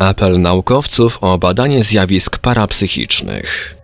Apel naukowców o badanie zjawisk parapsychicznych.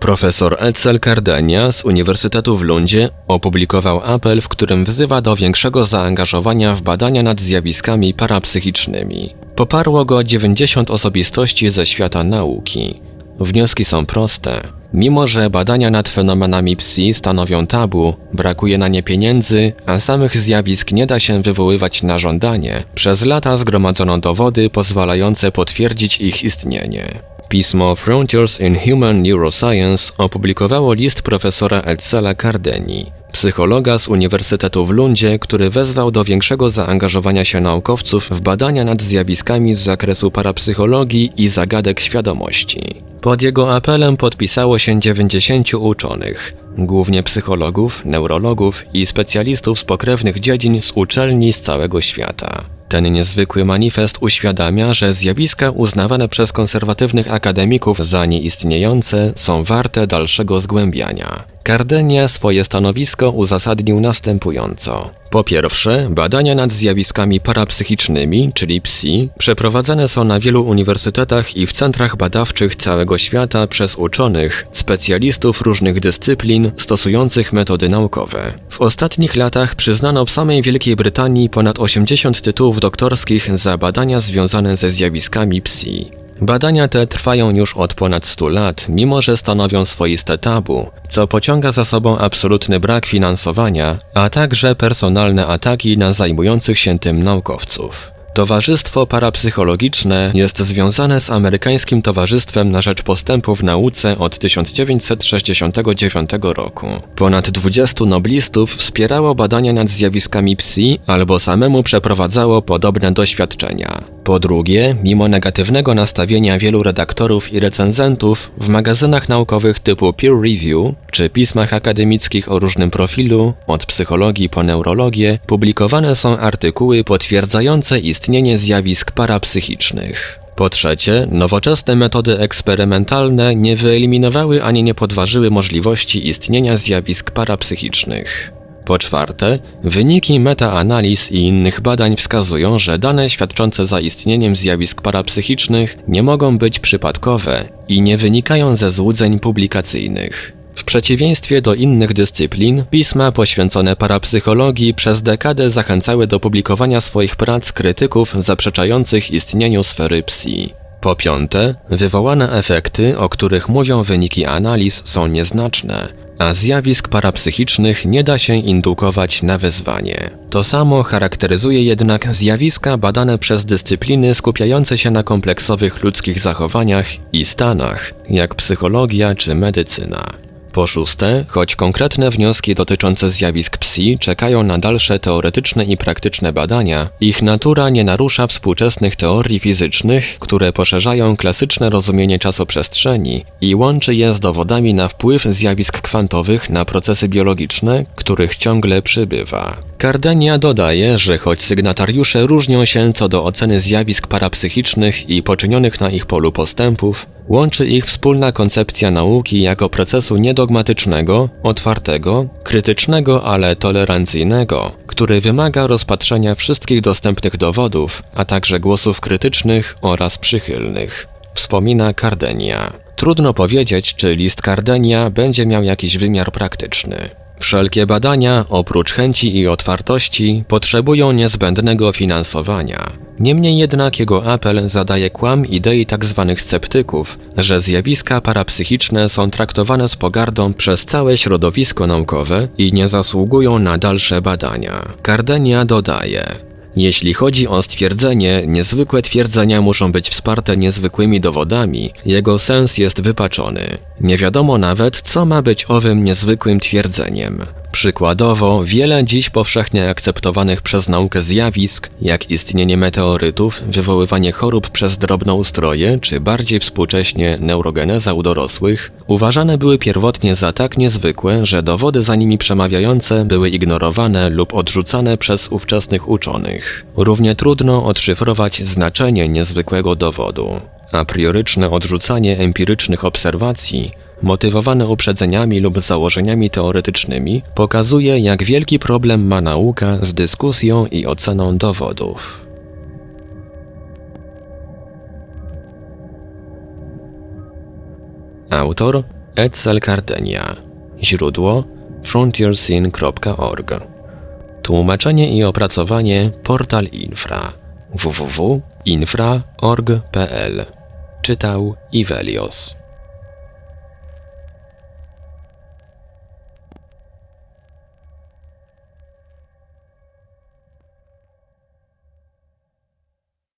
Profesor Edsel Cardenia z Uniwersytetu w Lundzie opublikował apel, w którym wzywa do większego zaangażowania w badania nad zjawiskami parapsychicznymi. Poparło go 90 osobistości ze świata nauki. Wnioski są proste. Mimo, że badania nad fenomenami psi stanowią tabu, brakuje na nie pieniędzy, a samych zjawisk nie da się wywoływać na żądanie, przez lata zgromadzono dowody pozwalające potwierdzić ich istnienie. Pismo Frontiers in Human Neuroscience opublikowało list profesora Edsela Cardeni, psychologa z Uniwersytetu w Lundzie, który wezwał do większego zaangażowania się naukowców w badania nad zjawiskami z zakresu parapsychologii i zagadek świadomości. Pod jego apelem podpisało się 90 uczonych, głównie psychologów, neurologów i specjalistów z pokrewnych dziedzin z uczelni z całego świata. Ten niezwykły manifest uświadamia, że zjawiska uznawane przez konserwatywnych akademików za nieistniejące są warte dalszego zgłębiania. Cardenia swoje stanowisko uzasadnił następująco. Po pierwsze, badania nad zjawiskami parapsychicznymi, czyli PSI, przeprowadzane są na wielu uniwersytetach i w centrach badawczych całego świata przez uczonych, specjalistów różnych dyscyplin stosujących metody naukowe. W ostatnich latach przyznano w samej Wielkiej Brytanii ponad 80 tytułów doktorskich za badania związane ze zjawiskami PSI. Badania te trwają już od ponad 100 lat, mimo że stanowią swoiste tabu, co pociąga za sobą absolutny brak finansowania, a także personalne ataki na zajmujących się tym naukowców. Towarzystwo Parapsychologiczne jest związane z Amerykańskim Towarzystwem na Rzecz Postępu w Nauce od 1969 roku. Ponad 20 noblistów wspierało badania nad zjawiskami psi albo samemu przeprowadzało podobne doświadczenia. Po drugie, mimo negatywnego nastawienia wielu redaktorów i recenzentów w magazynach naukowych typu Peer Review czy pismach akademickich o różnym profilu, od psychologii po neurologię, publikowane są artykuły potwierdzające istnienie zjawisk parapsychicznych. Po trzecie, nowoczesne metody eksperymentalne nie wyeliminowały ani nie podważyły możliwości istnienia zjawisk parapsychicznych. Po czwarte, wyniki metaanaliz i innych badań wskazują, że dane świadczące za istnieniem zjawisk parapsychicznych nie mogą być przypadkowe i nie wynikają ze złudzeń publikacyjnych. W przeciwieństwie do innych dyscyplin, pisma poświęcone parapsychologii przez dekadę zachęcały do publikowania swoich prac krytyków zaprzeczających istnieniu sfery psi. Po piąte, wywołane efekty, o których mówią wyniki analiz, są nieznaczne, a zjawisk parapsychicznych nie da się indukować na wezwanie. To samo charakteryzuje jednak zjawiska badane przez dyscypliny skupiające się na kompleksowych ludzkich zachowaniach i stanach, jak psychologia czy medycyna. Po szóste, choć konkretne wnioski dotyczące zjawisk psi czekają na dalsze teoretyczne i praktyczne badania, ich natura nie narusza współczesnych teorii fizycznych, które poszerzają klasyczne rozumienie czasoprzestrzeni i łączy je z dowodami na wpływ zjawisk kwantowych na procesy biologiczne, których ciągle przybywa. Cardenia dodaje, że choć sygnatariusze różnią się co do oceny zjawisk parapsychicznych i poczynionych na ich polu postępów, łączy ich wspólna koncepcja nauki jako procesu niedogmatycznego, otwartego, krytycznego, ale tolerancyjnego, który wymaga rozpatrzenia wszystkich dostępnych dowodów, a także głosów krytycznych oraz przychylnych. Wspomina Cardenia. Trudno powiedzieć, czy list Cardenia będzie miał jakiś wymiar praktyczny. Wszelkie badania, oprócz chęci i otwartości, potrzebują niezbędnego finansowania. Niemniej jednak jego apel zadaje kłam idei tzw. Tak sceptyków, że zjawiska parapsychiczne są traktowane z pogardą przez całe środowisko naukowe i nie zasługują na dalsze badania. Cardenia dodaje: jeśli chodzi o stwierdzenie, niezwykłe twierdzenia muszą być wsparte niezwykłymi dowodami, jego sens jest wypaczony. Nie wiadomo nawet, co ma być owym niezwykłym twierdzeniem. Przykładowo, wiele dziś powszechnie akceptowanych przez naukę zjawisk, jak istnienie meteorytów, wywoływanie chorób przez drobnoustroje, czy bardziej współcześnie neurogeneza u dorosłych, uważane były pierwotnie za tak niezwykłe, że dowody za nimi przemawiające były ignorowane lub odrzucane przez ówczesnych uczonych. Równie trudno odszyfrować znaczenie niezwykłego dowodu. A prioryczne odrzucanie empirycznych obserwacji motywowane uprzedzeniami lub założeniami teoretycznymi, pokazuje, jak wielki problem ma nauka z dyskusją i oceną dowodów. Autor Edsel Cardenia. Źródło frontiersin.org. Tłumaczenie i opracowanie Portal Infra www.infra.org.pl Czytał Ivelios.